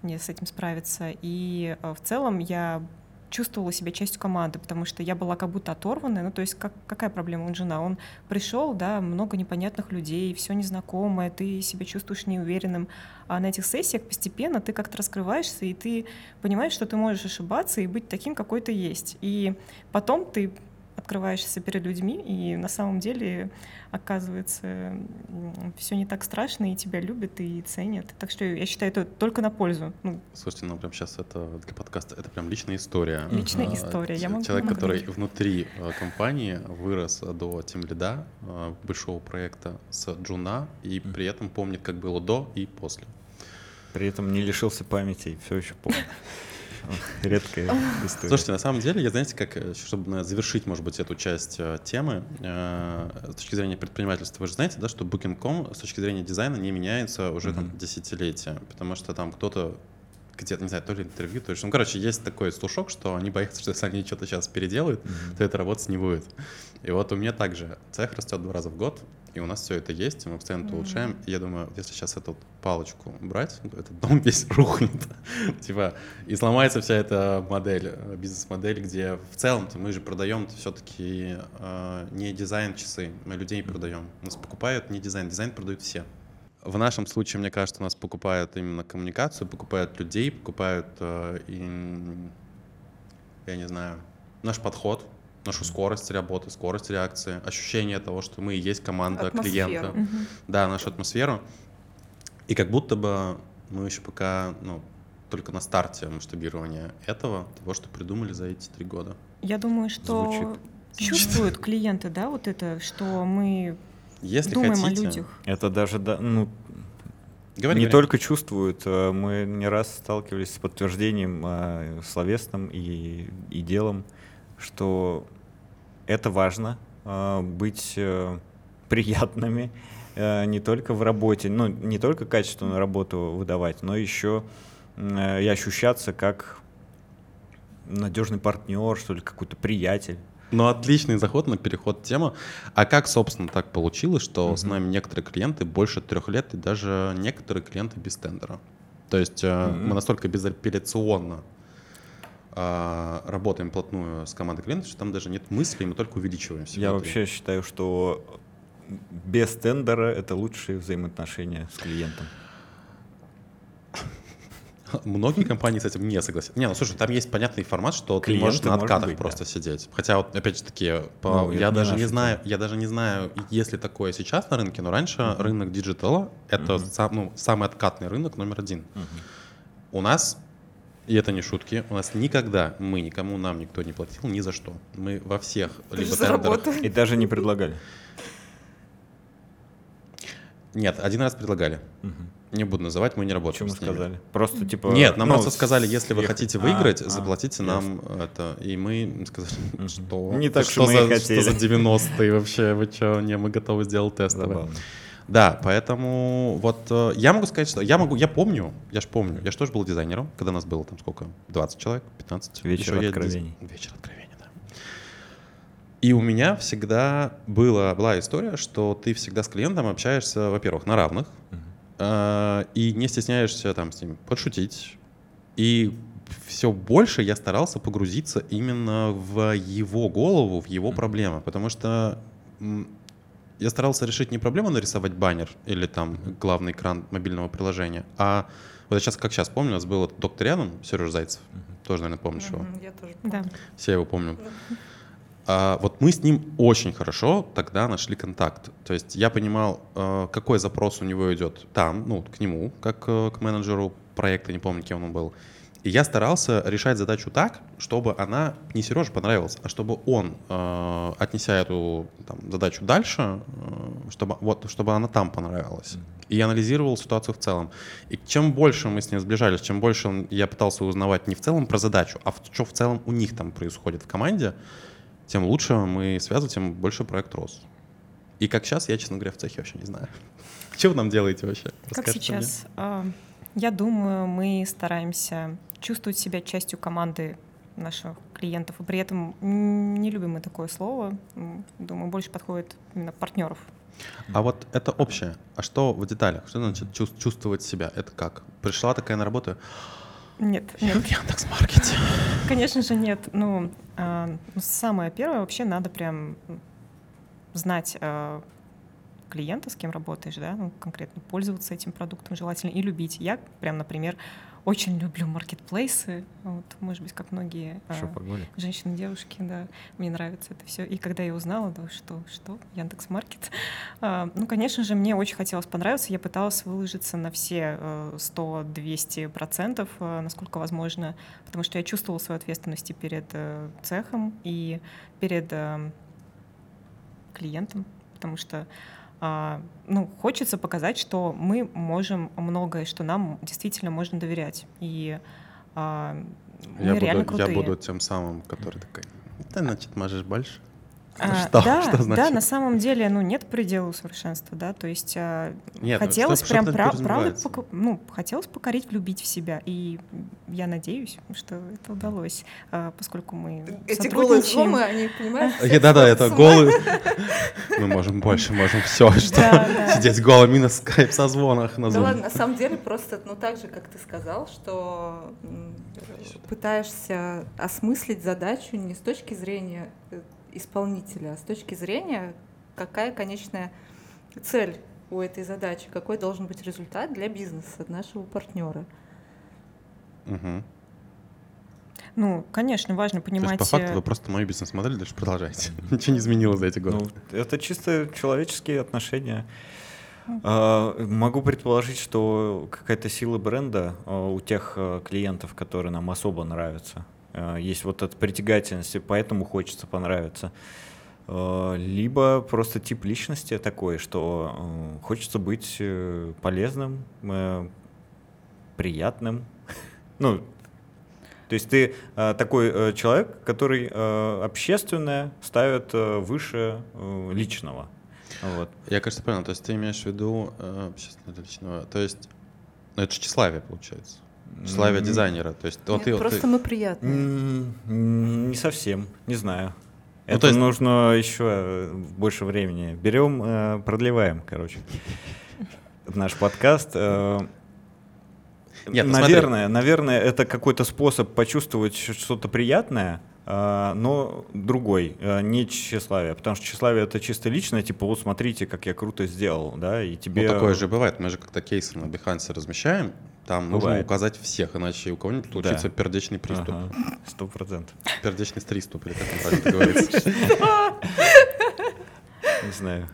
[SPEAKER 2] мне с этим справиться. И в целом я чувствовала себя частью команды, потому что я была как будто оторванная. Ну, то есть как, какая проблема? Он жена, он пришел, да, много непонятных людей, все незнакомое, ты себя чувствуешь неуверенным. А на этих сессиях постепенно ты как-то раскрываешься, и ты понимаешь, что ты можешь ошибаться и быть таким, какой ты есть. И потом ты открываешься перед людьми, и на самом деле оказывается все не так страшно, и тебя любят и ценят. Так что я считаю, это только на пользу. Ну,
[SPEAKER 1] Слушайте, ну прям сейчас это для подкаста, это прям личная история.
[SPEAKER 2] Личная
[SPEAKER 1] А,
[SPEAKER 2] история, я могу
[SPEAKER 1] Человек, который внутри э, компании вырос до тем лида большого проекта с Джуна и при этом помнит, как было до и после.
[SPEAKER 3] При этом не лишился памяти и все еще помню. Редкая история.
[SPEAKER 1] Слушайте, на самом деле, я знаете, как, э, чтобы завершить, может быть, эту часть э, темы, э, с точки зрения предпринимательства, вы же знаете, да, что Booking.com с точки зрения дизайна не меняется уже там десятилетия, потому что там кто-то где-то, не знаю, то ли интервью, то ли что. Ну, короче, есть такой слушок, что они боятся, что если они что-то сейчас переделают,
[SPEAKER 3] Мгм.
[SPEAKER 1] то это работать не будет. И вот у меня также цех растет два раза в год, и у нас все это есть, мы постоянно это
[SPEAKER 2] Мгм.
[SPEAKER 1] улучшаем. И я думаю, если сейчас эту палочку брать, то этот дом весь рухнет. Типа, и сломается вся эта модель, э, бизнес-модель, где в целом мы же продаем все-таки не дизайн-часы, мы людей продаем. Нас покупают не дизайн, дизайн продают все. В нашем случае, мне кажется, у нас покупают именно коммуникацию, покупают людей, покупают, э, и, я не знаю, наш подход, нашу скорость работы, скорость реакции, ощущение того, что мы и есть команда
[SPEAKER 4] Атмосферу.
[SPEAKER 1] клиента.
[SPEAKER 2] Мгм.
[SPEAKER 1] Да, нашу атмосферу. И как будто бы мы еще пока, ну, только на старте масштабирования этого, того, что придумали за эти три года.
[SPEAKER 2] Я думаю, что
[SPEAKER 3] Звучит.
[SPEAKER 2] чувствуют клиенты, да, вот это, что мы
[SPEAKER 1] Если
[SPEAKER 2] думаем
[SPEAKER 1] хотите,
[SPEAKER 2] о людях.
[SPEAKER 3] Это даже, да, ну,
[SPEAKER 1] говори,
[SPEAKER 3] не
[SPEAKER 1] говори.
[SPEAKER 3] только чувствуют, э, мы не раз сталкивались с подтверждением э, словесным и, и делом, что это важно, э, быть э, приятными э, не только в работе, ну, не только качественную работу выдавать, но еще и ощущаться как надежный партнер, что ли, какой-то приятель.
[SPEAKER 1] Ну, отличный заход на переход в тему. А как, собственно, так получилось, что с
[SPEAKER 3] Мгм.
[SPEAKER 1] нами некоторые клиенты больше трех лет, и даже некоторые клиенты без тендера? То есть
[SPEAKER 3] Мгм.
[SPEAKER 1] мы настолько безапелляционно работаем плотную с командой клиентов, что там даже нет мыслей, мы только увеличиваем себя.
[SPEAKER 3] Я
[SPEAKER 1] внутри.
[SPEAKER 3] вообще считаю, что без тендера это лучшие взаимоотношения с клиентом.
[SPEAKER 1] Многие компании с этим не согласятся. Не, ну слушай, там есть понятный формат, что ты
[SPEAKER 3] Клиенты,
[SPEAKER 1] можешь на откатах
[SPEAKER 3] быть,
[SPEAKER 1] просто
[SPEAKER 3] да.
[SPEAKER 1] сидеть. Хотя вот опять же таки, по-
[SPEAKER 3] Ну,
[SPEAKER 1] я даже не знаю, я даже не знаю, есть ли такое сейчас на рынке, но раньше рынок диджитала это
[SPEAKER 3] Мгм.
[SPEAKER 1] сам- ну, самый откатный рынок номер один. У нас и это не шутки. У нас никогда мы никому нам никто не платил ни за что. Мы во всех
[SPEAKER 4] Даже
[SPEAKER 1] либо тендерах.
[SPEAKER 3] И даже не предлагали.
[SPEAKER 1] Нет, один раз предлагали. Не буду называть, мы не работаем.
[SPEAKER 3] Почему
[SPEAKER 1] с ними.
[SPEAKER 3] сказали? Просто типа.
[SPEAKER 1] Нет, нам
[SPEAKER 3] ну,
[SPEAKER 1] просто сказали, если вы хотите
[SPEAKER 3] А,
[SPEAKER 1] выиграть,
[SPEAKER 3] а,
[SPEAKER 1] заплатите
[SPEAKER 3] ясно.
[SPEAKER 1] нам это. И мы сказали, что
[SPEAKER 3] Не так,
[SPEAKER 1] что
[SPEAKER 3] что мы
[SPEAKER 1] за,
[SPEAKER 3] хотели.
[SPEAKER 1] Что за 90-е вообще, вы что, не, мы готовы сделать тестовое.
[SPEAKER 3] Забавно.
[SPEAKER 1] Да, поэтому вот э, я могу сказать, что я могу, я помню, я же помню, я же тоже был дизайнером, когда нас было там сколько, 20 человек, 15.
[SPEAKER 3] Вечер
[SPEAKER 1] Ещё я
[SPEAKER 3] откровений.
[SPEAKER 1] диз- Вечер откровений, да. И у меня всегда была, была история, что ты всегда с клиентом общаешься, во-первых, на равных, э, и не стесняешься там с ним подшутить. И все больше я старался погрузиться именно в его голову, в его проблемы, потому что я старался решить не проблему нарисовать баннер или там главный экран мобильного приложения, а вот я сейчас, как сейчас помню, у нас был доктор рядом, Сережа Зайцев, тоже, наверное, помнишь его.
[SPEAKER 4] Мгм, Я тоже
[SPEAKER 2] Да.
[SPEAKER 4] помню.
[SPEAKER 1] Все его помню. А, вот мы с ним очень хорошо тогда нашли контакт. То есть я понимал, э, какой запрос у него идет там, ну, к нему, как э, к менеджеру проекта, не помню, кем он был. И я старался решать задачу так, чтобы она не Сереже понравилась, а чтобы он, э, отнеся эту там, задачу дальше, э, чтобы, вот, чтобы она там понравилась. И анализировал ситуацию в целом. И чем больше мы с ним сближались, чем больше я пытался узнавать не в целом про задачу, а в- что в целом у них там происходит в команде, тем лучше мы связывали, тем больше проект рос. И как сейчас, я, честно говоря, в цехе вообще не знаю. Что вы нам делаете вообще?
[SPEAKER 2] Как
[SPEAKER 1] Расскажите
[SPEAKER 2] сейчас? А, Я думаю, мы стараемся чувствовать себя частью команды наших клиентов, и при этом не любим мы такое слово. Думаю, больше подходит именно партнеров.
[SPEAKER 1] А вот это общее. А что в деталях? Что значит чувс- чувствовать себя? Это как? Пришла такая на работу?
[SPEAKER 2] Нет,
[SPEAKER 1] Я
[SPEAKER 2] нет,
[SPEAKER 1] в Яндекс.Маркете.
[SPEAKER 2] конечно же нет. Ну, а, ну, самое первое вообще надо прям знать, а, клиента, с кем работаешь, да, ну, конкретно пользоваться этим продуктом желательно и любить. Я прям, например, очень люблю маркетплейсы, вот, может быть, как многие
[SPEAKER 3] погнали?
[SPEAKER 2] женщины, девушки, да, мне нравится это все. И когда я узнала, да, что, что, Яндекс Маркет, а, ну, конечно же, мне очень хотелось понравиться, я пыталась выложиться на все э, 100-200 процентов, э, насколько возможно, потому что я чувствовала свою ответственность перед э, цехом, и перед э, клиентом, потому что ну, хочется показать, что мы можем многое, что нам действительно можно доверять. И а, мы
[SPEAKER 1] Я
[SPEAKER 2] реально
[SPEAKER 1] буду, я
[SPEAKER 2] крутые.
[SPEAKER 1] буду тем самым, который такой, да, значит, можешь больше.
[SPEAKER 2] А,
[SPEAKER 1] Что?
[SPEAKER 2] да,
[SPEAKER 1] Что
[SPEAKER 2] да,
[SPEAKER 1] значит?
[SPEAKER 2] на самом деле, ну, нет предела совершенства, да, то есть а,
[SPEAKER 1] Нет, ну,
[SPEAKER 2] хотелось
[SPEAKER 1] что- что
[SPEAKER 2] прям
[SPEAKER 1] это
[SPEAKER 2] пра- правда, пока- ну, хотелось покорить, влюбить в себя, и я надеюсь, что это удалось, а, поскольку мы
[SPEAKER 4] Эти голые зомы, они, понимаешь?
[SPEAKER 1] Э, Да-да, это
[SPEAKER 4] ума.
[SPEAKER 1] голый. Мы можем больше, можем все, что
[SPEAKER 2] Да, да.
[SPEAKER 1] сидеть голыми на скайп созвонах на
[SPEAKER 4] Да ладно, на самом деле просто, ну так же, как ты сказал, что пытаешься осмыслить задачу не с точки зрения э, исполнителя, а с точки зрения, какая конечная цель у этой задачи, какой должен быть результат для бизнеса, нашего партнера.
[SPEAKER 1] Мгм.
[SPEAKER 2] Ну, конечно, важно
[SPEAKER 1] То есть,
[SPEAKER 2] понимать...
[SPEAKER 1] по факту
[SPEAKER 2] э,
[SPEAKER 1] вы просто мою бизнес-модель дальше продолжаете. Ничего не изменилось за эти годы.
[SPEAKER 3] Ну, это чисто человеческие отношения. А, Могу предположить, что какая-то сила бренда а, у тех а, клиентов, которые нам особо нравятся. А, Есть вот эта притягательность, и поэтому хочется понравиться. А, Либо просто тип личности такой, что а, хочется быть э, полезным, э, приятным. Ну, то есть ты э, такой э, человек, который э, общественное ставит э, выше э, личного. Вот.
[SPEAKER 1] Я, кажется, понял. То есть ты имеешь в виду э, общественное личного. То есть, ну это же тщеславие, получается.
[SPEAKER 3] М,
[SPEAKER 1] дизайнера. То есть, вот
[SPEAKER 4] Нет,
[SPEAKER 1] ты,
[SPEAKER 4] просто
[SPEAKER 1] ты-
[SPEAKER 4] мы приятные.
[SPEAKER 3] Не совсем, не знаю.
[SPEAKER 1] Ну,
[SPEAKER 3] Это
[SPEAKER 1] то есть-
[SPEAKER 3] нужно еще э, больше времени. Берем, э, продлеваем, короче, наш подкаст. э,
[SPEAKER 1] Нет, ну смотри.
[SPEAKER 3] наверное, наверное, это какой-то способ почувствовать что-то приятное, но другой, не тщеславие. Потому что тщеславие это чисто личное, типа вот смотрите, как я круто сделал, да, и
[SPEAKER 1] Ну,
[SPEAKER 3] тебе...
[SPEAKER 1] такое же бывает. Мы же как-то кейсы на Behance размещаем. Там нужно
[SPEAKER 3] Бывает.
[SPEAKER 1] указать всех, иначе у кого-нибудь случится пердечный приступ.
[SPEAKER 3] Ага, Сто процентов.
[SPEAKER 1] Пердечный стриступ, или как правильно говорится.
[SPEAKER 3] Не знаю.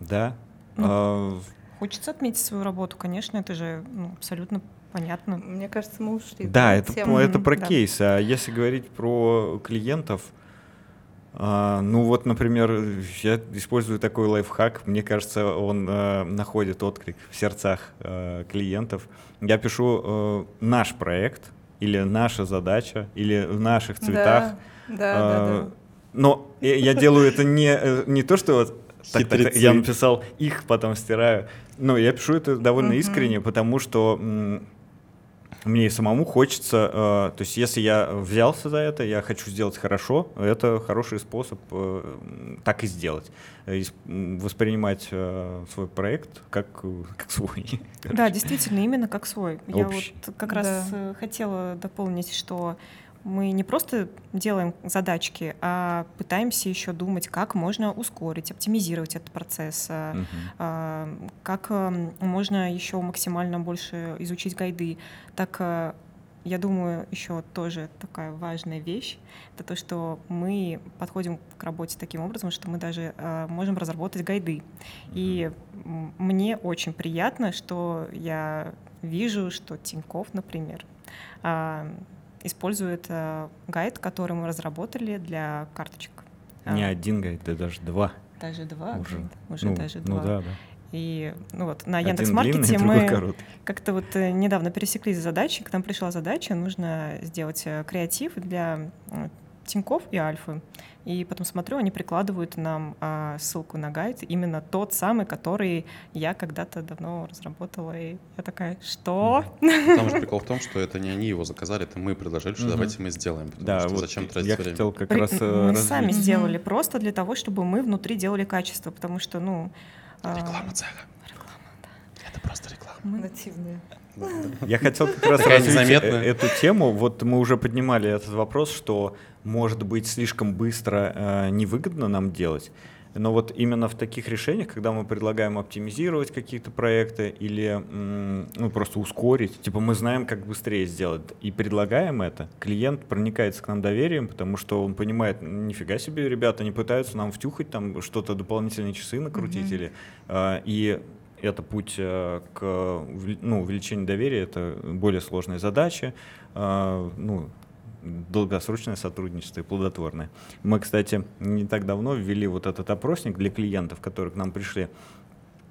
[SPEAKER 3] Да.
[SPEAKER 2] Ну,
[SPEAKER 3] А,
[SPEAKER 2] Хочется отметить свою работу, конечно, это же ну, абсолютно понятно.
[SPEAKER 4] Мне кажется, мы ушли.
[SPEAKER 3] Да, это, это про
[SPEAKER 2] да.
[SPEAKER 3] кейсы. А если говорить про клиентов, а, ну вот, например, я использую такой лайфхак. Мне кажется, он э, находит отклик в сердцах э, клиентов. Я пишу э, наш проект или наша задача или в наших цветах.
[SPEAKER 4] Да, да, да,
[SPEAKER 3] А,
[SPEAKER 4] да.
[SPEAKER 3] Но я делаю это не, э, не то, что вот так, так, я написал их, потом стираю. Но я пишу это довольно искренне, потому что мне и самому хочется, э, то есть если я взялся за это, я хочу сделать хорошо, это хороший способ э, так и сделать. Э, м, Воспринимать э, свой проект как, как свой.
[SPEAKER 2] Да, действительно, именно как свой. Я
[SPEAKER 3] Общий.
[SPEAKER 2] вот как раз
[SPEAKER 4] Да.
[SPEAKER 2] э, хотела дополнить, что мы не просто делаем задачки, а пытаемся еще думать, как можно ускорить, оптимизировать этот процесс, а, как эм, можно еще максимально больше изучить гайды. Так, э, я думаю, еще тоже такая важная вещь, это то, что мы подходим к работе таким образом, что мы даже э, можем разработать гайды. И м, мне очень приятно, что я вижу, что Тиньков, например, а, использует а, гайд, который мы разработали для карточек. А,
[SPEAKER 3] Не один гайд, да даже два.
[SPEAKER 2] Даже два.
[SPEAKER 3] Уже.
[SPEAKER 2] Уже
[SPEAKER 3] ну,
[SPEAKER 2] даже
[SPEAKER 3] ну
[SPEAKER 2] два.
[SPEAKER 3] да, да.
[SPEAKER 2] И ну вот на Яндекс.Маркете мы как-то вот э, недавно пересеклись с задачей, к нам пришла задача, нужно сделать э, креатив для э, Тиньков и Альфы. И потом смотрю, они прикладывают нам а, ссылку на гайд, именно тот самый, который я когда-то давно разработала. И я такая, что?
[SPEAKER 1] Там же прикол в том, что это не они его заказали, это мы предложили, что
[SPEAKER 3] Мгм.
[SPEAKER 1] давайте мы сделаем. Потому
[SPEAKER 3] Да,
[SPEAKER 1] что
[SPEAKER 3] вот
[SPEAKER 1] зачем тратить
[SPEAKER 3] я
[SPEAKER 1] время?
[SPEAKER 3] хотел как
[SPEAKER 2] При-
[SPEAKER 3] раз э,
[SPEAKER 2] мы
[SPEAKER 3] развить.
[SPEAKER 2] сами сделали просто для того, чтобы мы внутри делали качество, потому что, ну... а,
[SPEAKER 1] Реклама цеха. Это просто реклама.
[SPEAKER 2] мы-
[SPEAKER 4] Нативные.
[SPEAKER 3] Я хотел как раз
[SPEAKER 1] Такая
[SPEAKER 3] развить
[SPEAKER 1] незаметная.
[SPEAKER 3] э- эту тему. Вот мы уже поднимали этот вопрос, что может быть слишком быстро э, невыгодно нам делать. Но вот именно в таких решениях, когда мы предлагаем оптимизировать какие-то проекты или ну, просто ускорить, типа мы знаем, как быстрее сделать, и предлагаем это, клиент проникается к нам доверием, потому что он понимает, нифига себе, ребята не пытаются нам втюхать там что-то дополнительные часы накрутить
[SPEAKER 4] Мгм.
[SPEAKER 3] или а, и это путь э, к ну, увеличению доверия, это более сложная задача, а, ну, долгосрочное сотрудничество и плодотворное. Мы, кстати, не так давно ввели вот этот опросник для клиентов, которые к нам пришли,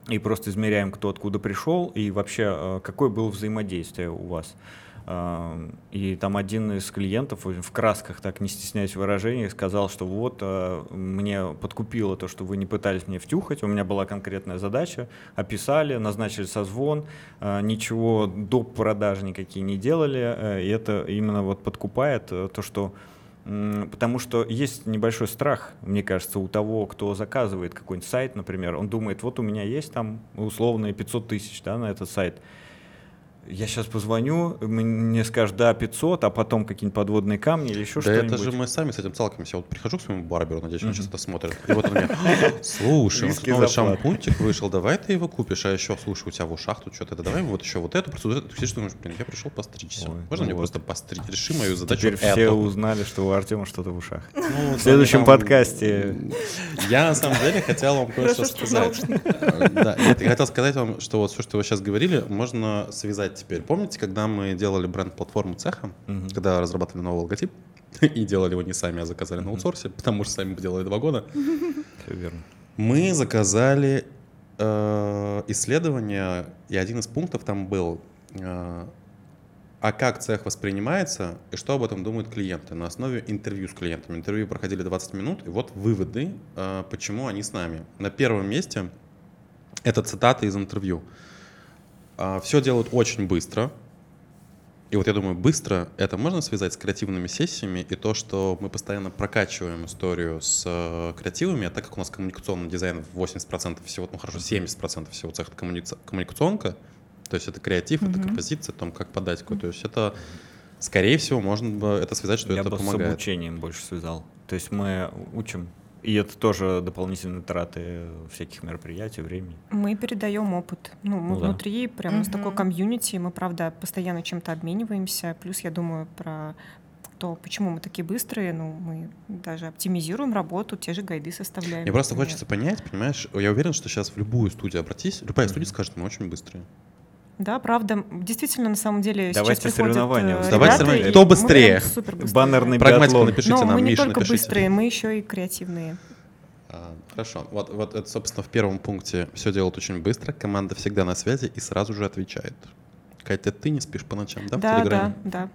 [SPEAKER 3] и просто измеряем, кто откуда пришел, и вообще, э, какое было взаимодействие у вас. И там один из клиентов в красках, так не стесняясь в выражениях, сказал, что вот э, мне подкупило то, что вы не пытались мне втюхать, у меня была конкретная задача, описали, назначили созвон, э, ничего доп. продажи никакие не делали, э, и это именно вот подкупает то, что Потому что есть небольшой страх, мне кажется, у того, кто заказывает какой-нибудь сайт, например, он думает, вот у меня есть там условные 500 тысяч да, на этот сайт. Я сейчас позвоню, мне скажут, да, 500, а потом какие-нибудь подводные камни или еще
[SPEAKER 1] Да
[SPEAKER 3] что-нибудь.
[SPEAKER 1] это же мы сами с этим сталкиваемся. Вот прихожу к своему барберу, надеюсь, он
[SPEAKER 3] Мгм.
[SPEAKER 1] сейчас это смотрит. И вот он мне, слушай, вот
[SPEAKER 3] Низкий
[SPEAKER 1] новый
[SPEAKER 3] заплат.
[SPEAKER 1] шампунчик вышел, давай ты его купишь. А еще, слушай, у тебя в ушах тут что-то, давай вот еще вот эту процедуру. Ты сидишь, думаешь, блин, я пришел постричься.
[SPEAKER 3] Ой,
[SPEAKER 1] Можно
[SPEAKER 3] ну
[SPEAKER 1] мне
[SPEAKER 3] вот.
[SPEAKER 1] просто постричь? Реши мою задачу
[SPEAKER 3] Теперь все
[SPEAKER 1] эту.
[SPEAKER 3] узнали, что у Артема что-то в ушах.
[SPEAKER 1] Ну,
[SPEAKER 3] В следующем
[SPEAKER 1] там-
[SPEAKER 3] подкасте.
[SPEAKER 1] Я на самом деле хотел вам кое-что сказать. Да, нет, я хотел сказать вам, что вот все, что вы сейчас говорили, можно связать теперь. Помните, когда мы делали бренд-платформу цеха,
[SPEAKER 3] Мгм.
[SPEAKER 1] когда разрабатывали новый логотип, и делали его не сами, а заказали на аутсорсе, потому что сами делали два года,
[SPEAKER 3] Все верно.
[SPEAKER 1] мы заказали э, исследование, и один из пунктов там был, э, а как цех воспринимается и что об этом думают клиенты на основе интервью с клиентами. Интервью проходили 20 минут, и вот выводы, э, почему они с нами. На первом месте это цитаты из интервью. Все делают очень быстро. И вот я думаю, быстро это можно связать с креативными сессиями и то, что мы постоянно прокачиваем историю с э, креативами, а так как у нас коммуникационный дизайн 80% всего, ну хорошо, 70% всего цеха это коммуни- коммуникационка, то есть это креатив, это
[SPEAKER 4] Мгм.
[SPEAKER 1] композиция, о том, как подать какую То есть это, скорее всего, можно бы это связать, что
[SPEAKER 3] Я
[SPEAKER 1] это
[SPEAKER 3] бы с
[SPEAKER 1] помогает.
[SPEAKER 3] обучением больше связал. То есть мы учим, и это тоже дополнительные траты всяких мероприятий, времени.
[SPEAKER 2] Мы передаем опыт. Ну, мы
[SPEAKER 3] Ну да.
[SPEAKER 2] внутри прям у нас такой
[SPEAKER 4] Мгм.
[SPEAKER 2] комьюнити, мы, правда, постоянно чем-то обмениваемся. Плюс я думаю про то, почему мы такие быстрые. Ну, мы даже оптимизируем работу, те же гайды составляем.
[SPEAKER 1] Мне просто
[SPEAKER 2] например.
[SPEAKER 1] хочется понять, понимаешь, я уверен, что сейчас в любую студию обратись, любая студия скажет, мы очень быстрые.
[SPEAKER 2] Да, правда. Действительно, на самом деле,
[SPEAKER 3] Давайте
[SPEAKER 2] сейчас
[SPEAKER 3] соревнования
[SPEAKER 2] э.
[SPEAKER 1] Давайте соревнования. Кто быстрее?
[SPEAKER 3] Баннерный
[SPEAKER 1] Прагматику напишите
[SPEAKER 2] Но
[SPEAKER 1] нам,
[SPEAKER 2] мы не
[SPEAKER 1] Миша,
[SPEAKER 2] только
[SPEAKER 1] напишите.
[SPEAKER 2] быстрые, мы еще и креативные.
[SPEAKER 1] А, Хорошо. Вот, вот это, собственно, в первом пункте все делают очень быстро, команда всегда на связи и сразу же отвечает. Катя, ты не спишь по ночам, да, в
[SPEAKER 2] да,
[SPEAKER 1] Телеграме?
[SPEAKER 2] да,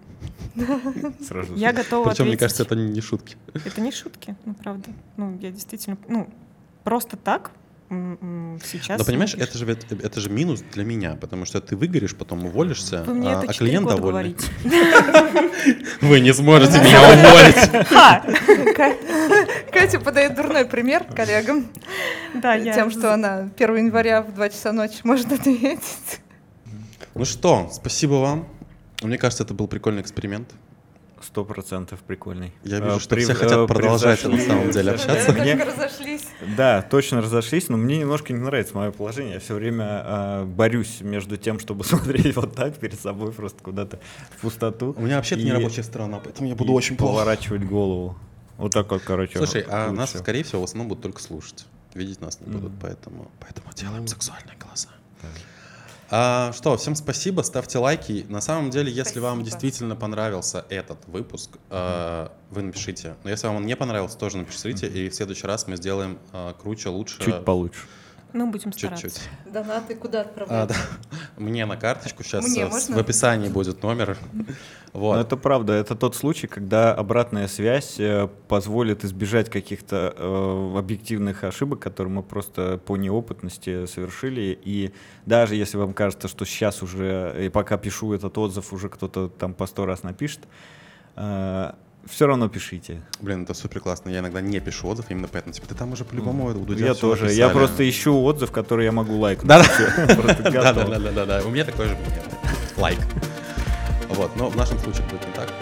[SPEAKER 2] да.
[SPEAKER 3] Сразу
[SPEAKER 2] Я готова
[SPEAKER 1] Причем, мне кажется, это не шутки.
[SPEAKER 2] Это не шутки, ну правда. Ну, я действительно, ну, просто так сейчас...
[SPEAKER 1] Но понимаешь,
[SPEAKER 2] видишь.
[SPEAKER 1] это же, ведь- это же минус для меня, потому что ты выгоришь, потом уволишься,
[SPEAKER 2] Вы мне
[SPEAKER 1] а,
[SPEAKER 2] это
[SPEAKER 1] а клиент довольный.
[SPEAKER 2] говорите.
[SPEAKER 1] Вы не сможете меня уволить.
[SPEAKER 4] Катя подает дурной пример коллегам
[SPEAKER 2] Да,
[SPEAKER 4] тем, что она 1 января в 2 часа ночи может ответить.
[SPEAKER 1] Ну что, спасибо вам. Мне кажется, это был прикольный эксперимент.
[SPEAKER 3] Сто процентов прикольный.
[SPEAKER 1] Я вижу,
[SPEAKER 3] Э,
[SPEAKER 1] что
[SPEAKER 3] прев-
[SPEAKER 1] все хотят
[SPEAKER 3] э,
[SPEAKER 1] продолжать на самом деле общаться.
[SPEAKER 3] Мне-
[SPEAKER 4] разошлись.
[SPEAKER 3] Да, точно разошлись, но мне немножко не нравится мое положение. Я все время э, борюсь между тем, чтобы смотреть вот так перед собой, просто куда-то в пустоту.
[SPEAKER 1] У меня вообще-то не рабочая сторона, поэтому я буду очень плохо.
[SPEAKER 3] поворачивать голову. Вот так вот, короче.
[SPEAKER 1] Слушай, а
[SPEAKER 3] лучше.
[SPEAKER 1] нас, скорее всего, в основном будут только слушать. Видеть нас не будут, поэтому, поэтому делаем сексуальные голоса.
[SPEAKER 3] Да.
[SPEAKER 1] А, что, всем спасибо, ставьте лайки. На самом деле, если вам
[SPEAKER 4] Спасибо.
[SPEAKER 1] действительно понравился этот выпуск, э, вы напишите. Но если вам он не понравился, тоже напишите, и в следующий раз мы сделаем э, круче, лучше.
[SPEAKER 3] Чуть получше.
[SPEAKER 2] Мы будем стараться.
[SPEAKER 1] Чуть-чуть.
[SPEAKER 4] Донаты куда
[SPEAKER 1] А,
[SPEAKER 4] отправлять?
[SPEAKER 1] да. Мне на карточку сейчас
[SPEAKER 4] Мне
[SPEAKER 1] в,
[SPEAKER 4] можно?
[SPEAKER 1] в описании будет номер.
[SPEAKER 3] Но
[SPEAKER 1] Вот.
[SPEAKER 3] это правда, это тот случай, когда обратная связь э, позволит избежать каких-то э, объективных ошибок, которые мы просто по неопытности совершили. И даже если вам кажется, что сейчас уже, и пока пишу этот отзыв, уже кто-то там по сто раз напишет, все равно пишите.
[SPEAKER 1] Блин, это супер классно. Я иногда не пишу отзыв именно поэтому. Типа, ты там уже по-любому у Дудя
[SPEAKER 3] я тоже. Я
[SPEAKER 1] написали.
[SPEAKER 3] просто ищу отзыв, который я могу лайкнуть.
[SPEAKER 1] Да-да.
[SPEAKER 3] Всё, просто
[SPEAKER 1] Да, да,
[SPEAKER 3] готово.
[SPEAKER 1] да, да, да, да. У меня такой же. Лайк. Вот, но в нашем случае будет не так.